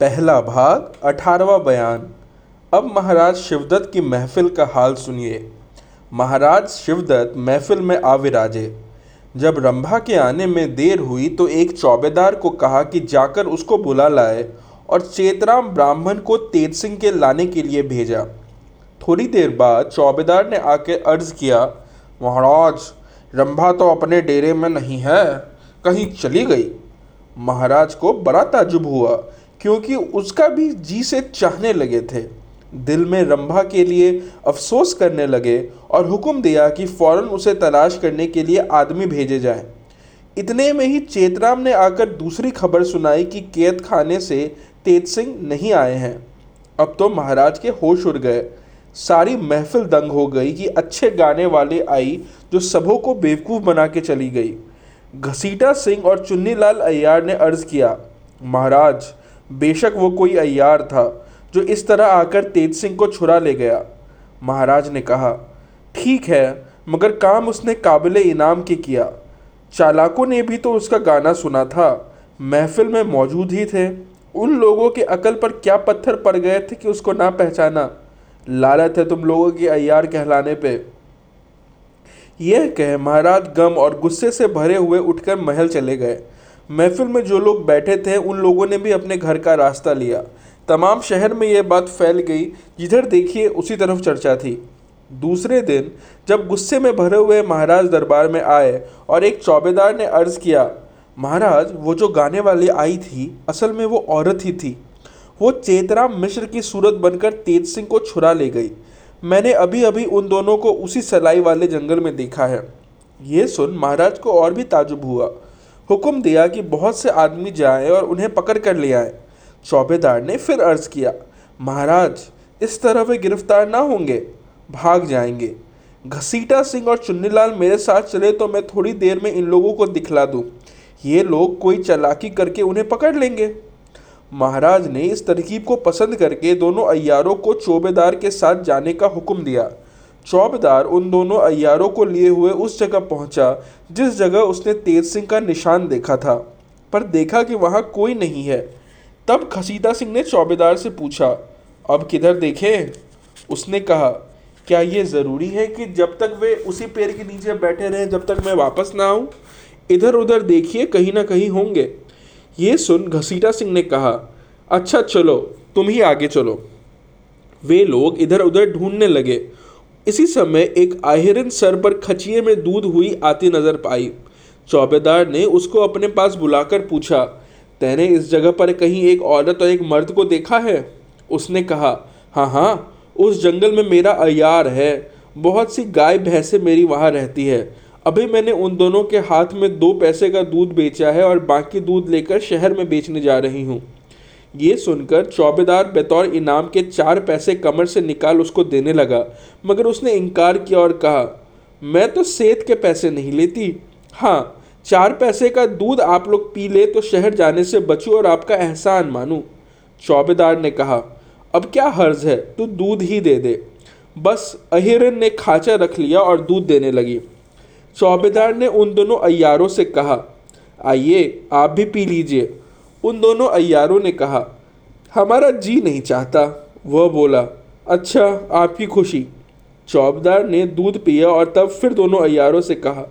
पहला भाग, अठारवा बयान। अब महाराज शिवदत्त की महफिल का हाल सुनिए। महाराज शिवदत्त महफिल में आ विराजे जब रंभा के आने में देर हुई तो एक चौबेदार को कहा कि जाकर उसको बुला लाए और चेतराम ब्राह्मण को तेज सिंह के लाने के लिए भेजा। थोड़ी देर बाद चौबेदार ने आके अर्ज़ किया, महाराज, रंभा तो अपने डेरे में नहीं है, कहीं चली गई। महाराज को बड़ा ताजुब हुआ क्योंकि उसका भी जी से चाहने लगे थे। दिल में रंभा के लिए अफसोस करने लगे और हुक्म दिया कि फ़ौरन उसे तलाश करने के लिए आदमी भेजे जाए। इतने में ही चेतराम ने आकर दूसरी खबर सुनाई कि कैद खाने से तेज सिंह नहीं आए हैं। अब तो महाराज के होश उड़ गए। सारी महफिल दंग हो गई कि अच्छे गाने वाले आई जो सबों को बेवकूफ़ बना के चली गई। घसीटा सिंह और चुन्नीलाल अय्यार ने अर्ज़ किया, महाराज बेशक वो कोई अय्यार था, जो इस तरह आकर तेज सिंह को छुरा ले गया। महाराज ने कहा, ठीक है, मगर काम उसने काबिल इनाम के किया। चालाकों ने भी तो उसका गाना सुना था। महफिल में मौजूद ही थे। उन लोगों के अकल पर क्या पत्थर पड़ गए थे कि उसको ना पहचाना? लालत है तुम लोगों की अयार कहलाने पे। यह कह महाराज गम और गुस्से से भरे हुए उठकर महल चले गए। महफिल में जो लोग बैठे थे, उन लोगों ने भी अपने घर का रास्ता लिया। तमाम शहर में यह बात फैल गई, जिधर देखिए उसी तरफ़ चर्चा थी। दूसरे दिन, जब गुस्से में भरे हुए महाराज दरबार में आए और एक चौबेदार ने अर्ज़ किया, महाराज, वो जो गाने वाली आई थी, असल में वो औरत ही थी। वो चेतराम मिश्र की सूरत बनकर तेज सिंह को छुरा ले गई। मैंने अभी अभी उन दोनों को उसी सलाई वाले जंगल में देखा है। ये सुन महाराज को और भी ताजुब हुआ। हुक्म दिया कि बहुत से आदमी जाएँ और उन्हें पकड़ कर ले आए। चौबेदार ने फिर अर्ज़ किया, महाराज, इस तरह वे गिरफ़्तार ना होंगे, भाग जाएँगे। घसीटा सिंह और चुन्नीलाल मेरे साथ चले तो मैं थोड़ी देर में इन लोगों को दिखला दूँ। ये लोग कोई चलाकी करके उन्हें पकड़ लेंगे। महाराज ने इस तरकीब को पसंद करके दोनों अयारों को चौबेदार के साथ जाने का हुक्म दिया। चौबेदार उन दोनों अयारों को लिए हुए उस जगह पहुँचा, जिस जगह उसने तेज सिंह का निशान देखा था। पर देखा कि वहाँ कोई नहीं है। तब खसीदा सिंह ने चौबेदार से पूछा, अब किधर देखें? उसने कहा, क्या ये ज़रूरी है कि जब तक वे उसी पेड़ के नीचे बैठे रहें, जब तक मैं वापस ना आऊँ? इधर उधर देखिए, कहीं ना कहीं होंगे। ये सुन घसीटा सिंह ने कहा अच्छा चलो, तुम ही आगे चलो। वे लोग इधर उधर ढूँढने लगे इसी समय एक आहिरन सर पर खचिए में दूध हुई आती नज़र पाई। चौबेदार ने उसको अपने पास बुलाकर पूछा, तेने इस जगह पर कहीं एक औरत और एक मर्द को देखा है? उसने कहा हाँ हाँ उस जंगल में मेरा अयार है। बहुत सी गाय भैंसें मेरी वहाँ रहती है। अभी मैंने उन दोनों के हाथ में दो पैसे का दूध बेचा है और बाकी दूध लेकर शहर में बेचने जा रही हूँ। ये सुनकर चौबेदार बतौर इनाम के चार पैसे कमर से निकाल उसको देने लगा, मगर उसने इनकार किया और कहा, मैं तो सेत के पैसे नहीं लेती। हाँ चार पैसे का दूध आप लोग पी ले तो शहर जाने से बचूँ और आपका एहसान मानूँ। चौबेदार ने कहा, अब क्या हर्ज है? तू दूध ही दे दे। बस अहिरन ने खाचा रख लिया और दूध देने लगी। चौबेदार ने उन दोनों अयारों से कहा, आइए, आप भी पी लीजिए। उन दोनों अयारों ने कहा, हमारा जी नहीं चाहता। वह बोला अच्छा आपकी खुशी। चौबेदार ने दूध पिया और तब फिर दोनों अयारों से कहा,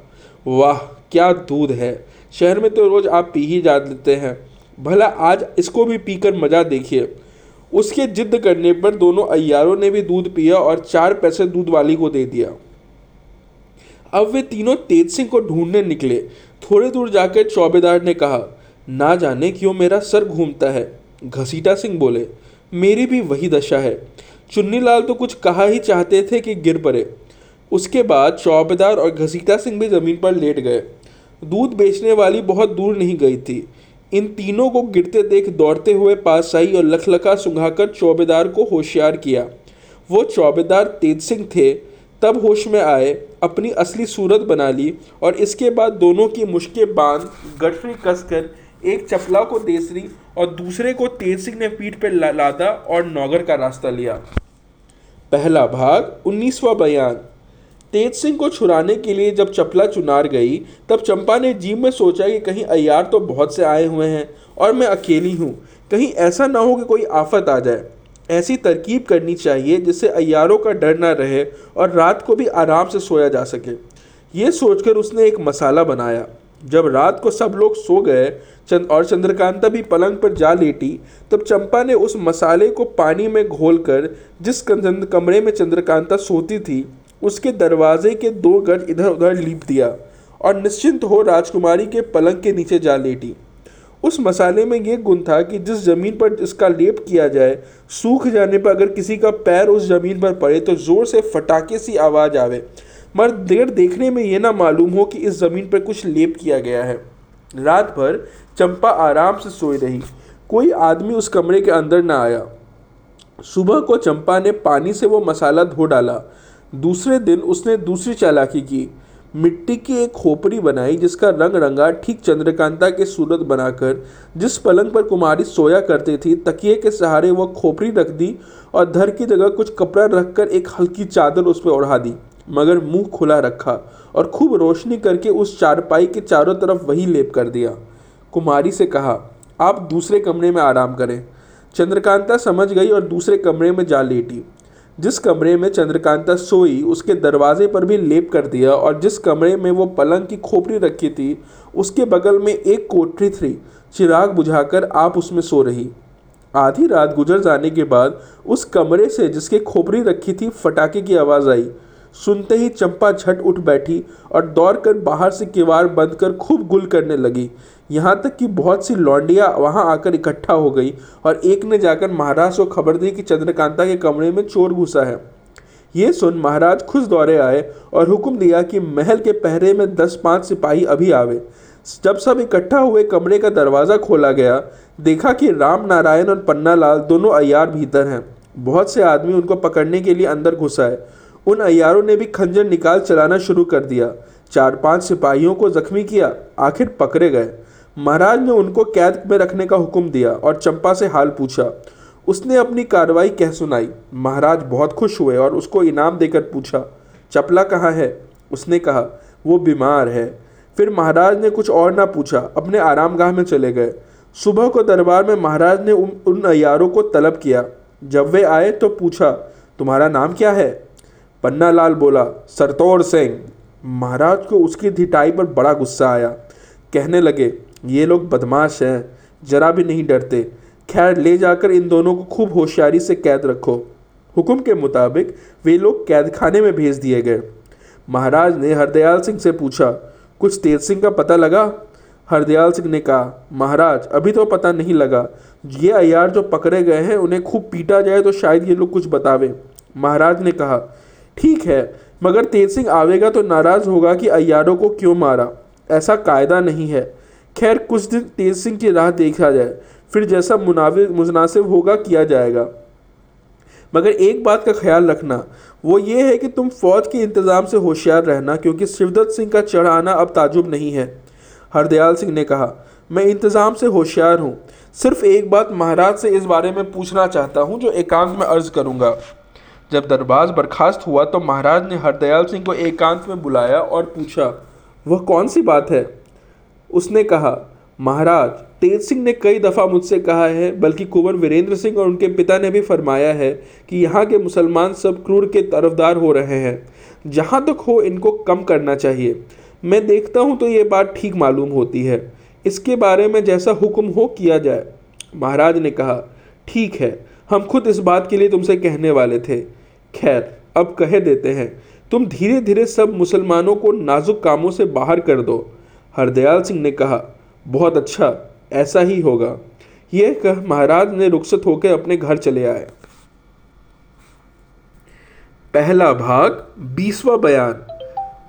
वाह, क्या दूध है। शहर में तो रोज़ आप पी ही जा लेते हैं। भला आज इसको भी पीकर मज़ा देखिए। उसके जिद करने पर दोनों अयारों ने भी दूध पिया और चार पैसे दूध वाली को दे दिया। अब वे तीनों तेज सिंह को ढूँढने निकले। थोड़ी दूर जाकर चौबेदार ने कहा ना जाने क्यों मेरा सर घूमता है? घसीटा सिंह बोले, मेरी भी वही दशा है। चुन्नीलाल तो कुछ कहा ही चाहते थे कि गिर पड़े। उसके बाद चौबेदार और घसीटा सिंह भी ज़मीन पर लेट गए। दूध बेचने वाली बहुत दूर नहीं गई थी। इन तीनों को गिरते देख दौड़ते हुए पास आई और लखलखा सुंघाकर चौबेदार को होशियार किया। वो चौबेदार तेज सिंह थे। तब होश में आए, अपनी असली सूरत बना ली और इसके बाद दोनों की मुश्के बाँध, गठरी कसकर एक चपला को देसरी और दूसरे को तेज सिंह ने पीठ पर लादा और नौगर का रास्ता लिया। पहला भाग, उन्नीसवा बयान। तेज सिंह को छुड़ाने के लिए जब चपला चुनार गई, तब चंपा ने जीव में सोचा कि कहीं अयार तो बहुत से आए हुए हैं और मैं अकेली हूँ। कहीं ऐसा ना हो कि कोई आफत आ जाए। ऐसी तरकीब करनी चाहिए जिससे अयारों का डर ना रहे और रात को भी आराम से सोया जा सके। ये सोचकर उसने एक मसाला बनाया। जब रात को सब लोग सो गए, चंद और चंद्रकांता भी पलंग पर जा लेटी, तब चंपा ने उस मसाले को पानी में घोलकर, जिस कमरे में चंद्रकांता सोती थी, उसके दरवाजे के दो गज इधर उधर लीप दिया, और निश्चिंत हो राजकुमारी के पलंग के नीचे जा लेटी। उस मसाले में ये गुण था कि जिस ज़मीन पर इसका लेप किया जाए, सूख जाने पर अगर किसी का पैर उस ज़मीन पर पड़े तो ज़ोर से फटाके सी आवाज़ आवे। मगर देर देखने में यह ना मालूम हो कि इस ज़मीन पर कुछ लेप किया गया है। रात भर चंपा आराम से सोई रही। कोई आदमी उस कमरे के अंदर ना आया। सुबह को चंपा ने पानी से वो मसाला धो डाला। दूसरे दिन उसने दूसरी चालाकी की। मिट्टी की एक खोपड़ी बनाई जिसका रंग रंगा ठीक चंद्रकांता के सूरत बनाकर जिस पलंग पर कुमारी सोया करती थी, तकिए के सहारे वह खोपड़ी रख दी और धर की जगह कुछ कपड़ा रखकर एक हल्की चादर उस पर ओढ़ा दी। मगर मुँह खुला रखा और खूब रोशनी करके उस चारपाई के चारों तरफ़ वही लेप कर दिया। कुमारी से कहा, आप दूसरे कमरे में आराम करें। चंद्रकांता समझ गई और दूसरे कमरे में जा लेटी। जिस कमरे में चंद्रकांता सोई, उसके दरवाजे पर भी लेप कर दिया और जिस कमरे में वो पलंग की खोपड़ी रखी थी, उसके बगल में एक कोठरी थी। चिराग बुझाकर आप उसमें सो रही। आधी रात गुजर जाने के बाद उस कमरे से जिसके खोपड़ी रखी थी, फटाके की आवाज़ आई। सुनते ही चंपा झट उठ बैठी और दौड़कर बाहर से किवाड़ बंद कर खूब गुल करने लगी। यहाँ तक कि बहुत सी लौंडियाँ वहाँ आकर इकट्ठा हो गई और एक ने जाकर महाराज को खबर दी कि चंद्रकांता के कमरे में चोर घुसा है। ये सुन महाराज खुश दौड़े आए और हुक्म दिया कि महल के पहरे में दस पाँच सिपाही अभी आवे। जब सब इकट्ठा हुए कमरे का दरवाज़ा खोला गया, देखा कि राम नारायण और पन्ना लाल दोनों अयार भीतर हैं। बहुत से आदमी उनको पकड़ने के लिए अंदर घुसाए उन अयारों ने भी खंजर निकाल चलाना शुरू कर दिया। चार पाँच सिपाहियों को जख्मी किया, आखिर पकड़े गए। महाराज ने उनको कैद में रखने का हुक्म दिया और चंपा से हाल पूछा। उसने अपनी कार्रवाई कह सुनाई। महाराज बहुत खुश हुए और उसको इनाम देकर पूछा, चपला कहाँ है? उसने कहा, वो बीमार है। फिर महाराज ने कुछ और ना पूछा, अपने आरामगाह में चले गए। सुबह को दरबार में महाराज ने उन अयारों को तलब किया। जब वे आए तो पूछा, तुम्हारा नाम क्या है? पन्ना लाल बोला सरतौर सिंह महाराज को उसकी धिटाई पर बड़ा गुस्सा आया। कहने लगे, ये लोग बदमाश हैं, जरा भी नहीं डरते। खैर, ले जाकर इन दोनों को खूब होशियारी से कैद रखो। हुक्म के मुताबिक वे लोग कैद खाने में भेज दिए गए। महाराज ने हरदयाल सिंह से पूछा, कुछ तेज सिंह का पता लगा? हरदयाल सिंह ने कहा, महाराज, अभी तो पता नहीं लगा। ये अयार जो पकड़े गए हैं, उन्हें खूब पीटा जाए तो शायद ये लोग कुछ बतावे। महाराज ने कहा ठीक है, मगर तेज सिंह आवेगा तो नाराज़ होगा कि अयारों को क्यों मारा। ऐसा कायदा नहीं है। खैर, कुछ दिन तेज सिंह की राह देखा जाए, फिर जैसा मुनाविर मुनासिब होगा किया जाएगा। मगर एक बात का ख्याल रखना, वो ये है कि तुम फौज के इंतज़ाम से होशियार रहना, क्योंकि शिवदत्त सिंह का चढ़ आना अब ताजुब नहीं है। हरदयाल सिंह ने कहा, मैं इंतज़ाम से होशियार हूँ। सिर्फ़ एक बात महाराज से इस बारे में पूछना चाहता हूँ, जो एकांत में अर्ज़ करूँगा। जब दरबार बर्खास्त हुआ तो महाराज ने हरदयाल सिंह को एकांत में बुलाया और पूछा, वह कौन सी बात है? उसने कहा, महाराज, तेज सिंह ने कई दफ़ा मुझसे कहा है, बल्कि कुंवर वीरेंद्र सिंह और उनके पिता ने भी फरमाया है कि यहाँ के मुसलमान सब क्रूर के तरफदार हो रहे हैं। जहाँ तक हो, इनको कम करना चाहिए। मैं देखता हूँ तो ये बात ठीक मालूम होती है। इसके बारे में जैसा हुक्म हो, किया जाए। महाराज ने कहा, ठीक है, हम खुद इस बात के लिए तुमसे कहने वाले थे। खैर, अब कह देते हैं, तुम धीरे धीरे सब मुसलमानों को नाजुक कामों से बाहर कर दो। हरदयाल सिंह ने कहा, बहुत अच्छा ऐसा ही होगा। यह कह महाराज ने रुखसत होकर अपने घर चले आए। पहला भाग, बीसवा बयान।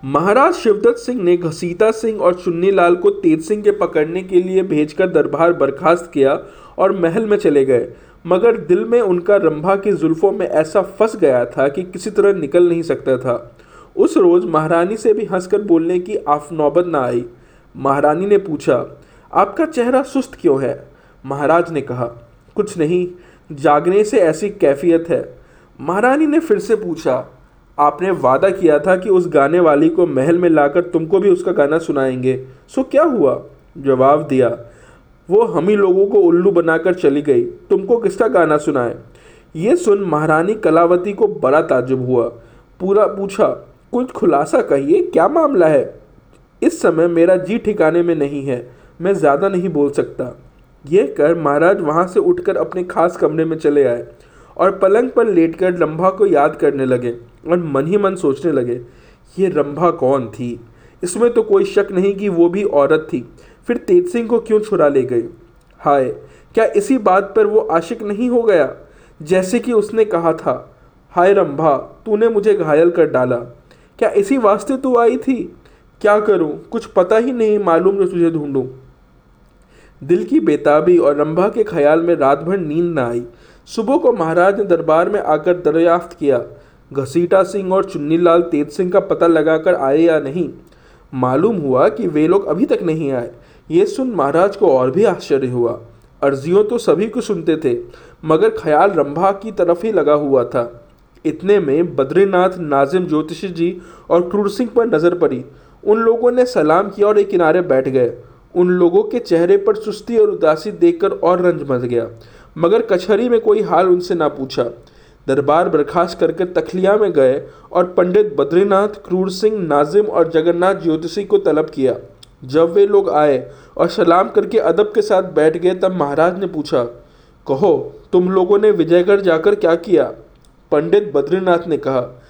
महाराज शिवदत्त सिंह ने घसीता सिंह और चुन्नी लाल को तेज सिंह के पकड़ने के लिए भेजकर दरबार बर्खास्त किया और महल में चले गए। मगर दिल में उनका रंभा की जुल्फों में ऐसा फंस गया था कि किसी तरह निकल नहीं सकता था। उस रोज महारानी से भी हंसकर बोलने की आफ नौबत ना आई। महारानी ने पूछा, आपका चेहरा सुस्त क्यों है? महाराज ने कहा, कुछ नहीं, जागने से ऐसी कैफियत है। महारानी ने फिर से पूछा, आपने वादा किया था कि उस गाने वाली को महल में लाकर तुमको भी उसका गाना सुनाएँगे, सो क्या हुआ? जवाब दिया वो हम ही लोगों को उल्लू बनाकर चली गई। तुमको किसका गाना सुनाए ये सुन महारानी कलावती को बड़ा ताजुब हुआ। पूरा पूछा, कुछ खुलासा कहिए, क्या मामला है? इस समय मेरा जी ठिकाने में नहीं है, मैं ज़्यादा नहीं बोल सकता। यह कर महाराज वहाँ से उठकर अपने खास कमरे में चले आए और पलंग पर लेटकर रंभा को याद करने लगे और मन ही मन सोचने लगे, ये रंभा कौन थी? इसमें तो कोई शक नहीं कि वो भी औरत थी। फिर तेज सिंह को क्यों छुरा ले गई? हाय, क्या इसी बात पर वो आशिक नहीं हो गया? जैसे कि उसने कहा था, हाय रंभा, तूने मुझे घायल कर डाला। क्या इसी वास्ते तू आई थी? क्या करूँ? कुछ पता ही नहीं, मालूम जो तुझे ढूंढूं। दिल की बेताबी और रंभा के ख्याल में रात भर नींद न आई। सुबह को महाराज ने दरबार में आकर दरियाफ्त किया। घसीटा सिंह और चुन्नीलाल तेज सिंह का पता लगाकर आए या नहीं, मालूम हुआ कि वे लोग अभी तक नहीं आए। ये सुन महाराज को और भी आश्चर्य हुआ। अर्जियों तो सभी को सुनते थे, मगर ख्याल रंभा की तरफ़ ही लगा हुआ था। इतने में बद्रीनाथ, नाजिम ज्योतिषी जी और क्रूर सिंह पर नज़र पड़ी। उन लोगों ने सलाम किया और एक किनारे बैठ गए। उन लोगों के चेहरे पर सुस्ती और उदासी देखकर और रंज मच गया, मगर कचहरी में कोई हाल उनसे ना पूछा। दरबार बर्खास्त करके तखलिया में गए और पंडित बद्रीनाथ, क्रूर सिंह, नाजिम और जगन्नाथ ज्योतिषी को तलब किया। जब वे लोग आए और सलाम करके अदब के साथ बैठ गए, तब महाराज ने पूछा, कहो, तुम लोगों ने विजयगढ़ जाकर क्या किया? पंडित बद्रीनाथ ने कहा,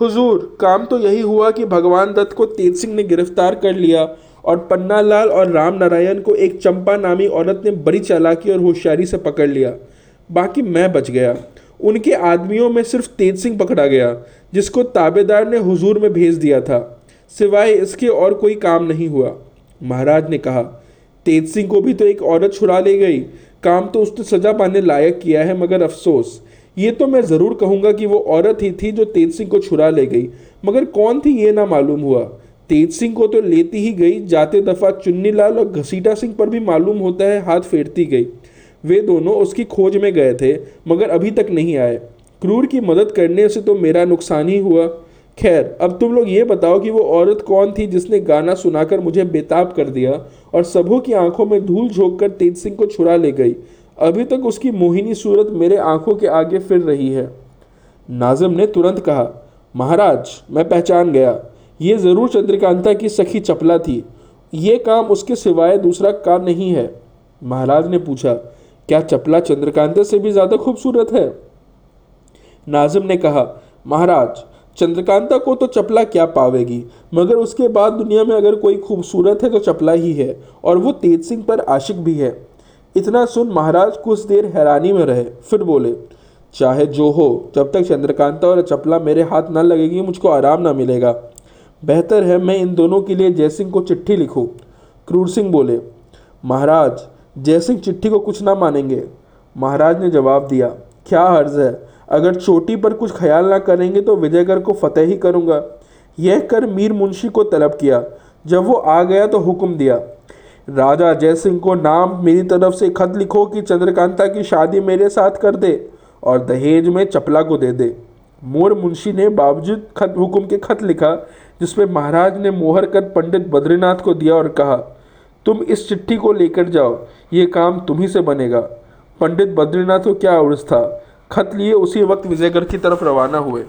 हुजूर, काम तो यही हुआ कि भगवान दत्त को तेज सिंह ने गिरफ़्तार कर लिया और पन्नालाल और राम नारायण को एक चंपा नामी औरत ने बड़ी चालाकी और होशियारी से पकड़ लिया। बाकी मैं बच गया। उनके आदमियों में सिर्फ़ तेज सिंह पकड़ा गया, जिसको ताबेदार ने हुजूर में भेज दिया था। सिवाय इसके और कोई काम नहीं हुआ। महाराज ने कहा, तेज सिंह को भी तो एक औरत छुड़ा ले गई। काम तो उसने सजा पाने लायक किया है, मगर अफसोस। ये तो मैं ज़रूर कहूँगा कि वो औरत ही थी जो तेज सिंह को छुड़ा ले गई। मगर कौन थी ये ना मालूम हुआ? तेज सिंह को तो लेती ही गई, जाते दफ़ा चुन्नी लाल और घसीटा सिंह पर भी मालूम होता है हाथ फेरती गई। वे दोनों उसकी खोज में गए थे, मगर अभी तक नहीं आए। क्रूर की मदद करने से तो मेरा नुकसान ही हुआ। खैर, अब तुम लोग ये बताओ कि वो औरत कौन थी जिसने गाना सुनाकर मुझे बेताब कर दिया और सबों की आँखों में धूल झोंक कर तेज सिंह को छुड़ा ले गई। अभी तक उसकी मोहिनी सूरत मेरे आँखों के आगे फिर रही है। नाजम ने तुरंत कहा, महाराज, मैं पहचान गया। ये ज़रूर चंद्रकांता की सखी चपला थी। ये काम उसके सिवाय दूसरा काम नहीं है। महाराज ने पूछा, क्या चपला चंद्रकांता से भी ज़्यादा खूबसूरत है? नाजिम ने कहा, महाराज चंद्रकांता को तो चपला क्या पावेगी? मगर उसके बाद दुनिया में अगर कोई खूबसूरत है तो चपला ही है, और वो तेज सिंह पर आशिक भी है। इतना सुन महाराज कुछ देर हैरानी में रहे, फिर बोले, चाहे जो हो, जब तक चंद्रकांता और चपला मेरे हाथ ना लगेगी, मुझको आराम ना मिलेगा। बेहतर है मैं इन दोनों के लिए जयसिंह को चिट्ठी लिखूं। क्रूर सिंह बोले, महाराज जयसिंह चिट्ठी को कुछ ना मानेंगे। महाराज ने जवाब दिया, क्या हर्ज है? अगर चोटी पर कुछ ख्याल ना करेंगे तो विजयगढ़ को फतेह ही करूँगा। यह कर मीर मुंशी को तलब किया। जब वो आ गया तो हुक्म दिया। राजा जयसिंह को नाम मेरी तरफ़ से खत लिखो कि चंद्रकांता की शादी मेरे साथ कर दे और दहेज में चपला को दे दे। मोर मुंशी ने बावजूद खत, हुक्म के खत लिखा, जिसमें महाराज ने मोहर कर पंडित बद्रीनाथ को दिया और कहा, तुम इस चिट्ठी को लेकर जाओ, ये काम तुम्ही से बनेगा। पंडित बद्रीनाथ को क्या उर्स था? खत लिए उसी वक्त विजयगढ़ की तरफ़ रवाना हुए।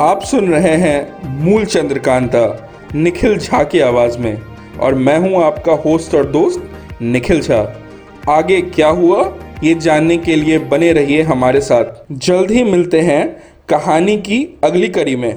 आप सुन रहे हैं मूल चंद्रकांता, निखिल झा की आवाज़ में, और मैं हूँ आपका होस्ट और दोस्त निखिल झा। आगे क्या हुआ, ये जानने के लिए बने रहिए हमारे साथ। जल्द ही मिलते हैं कहानी की अगली कड़ी में।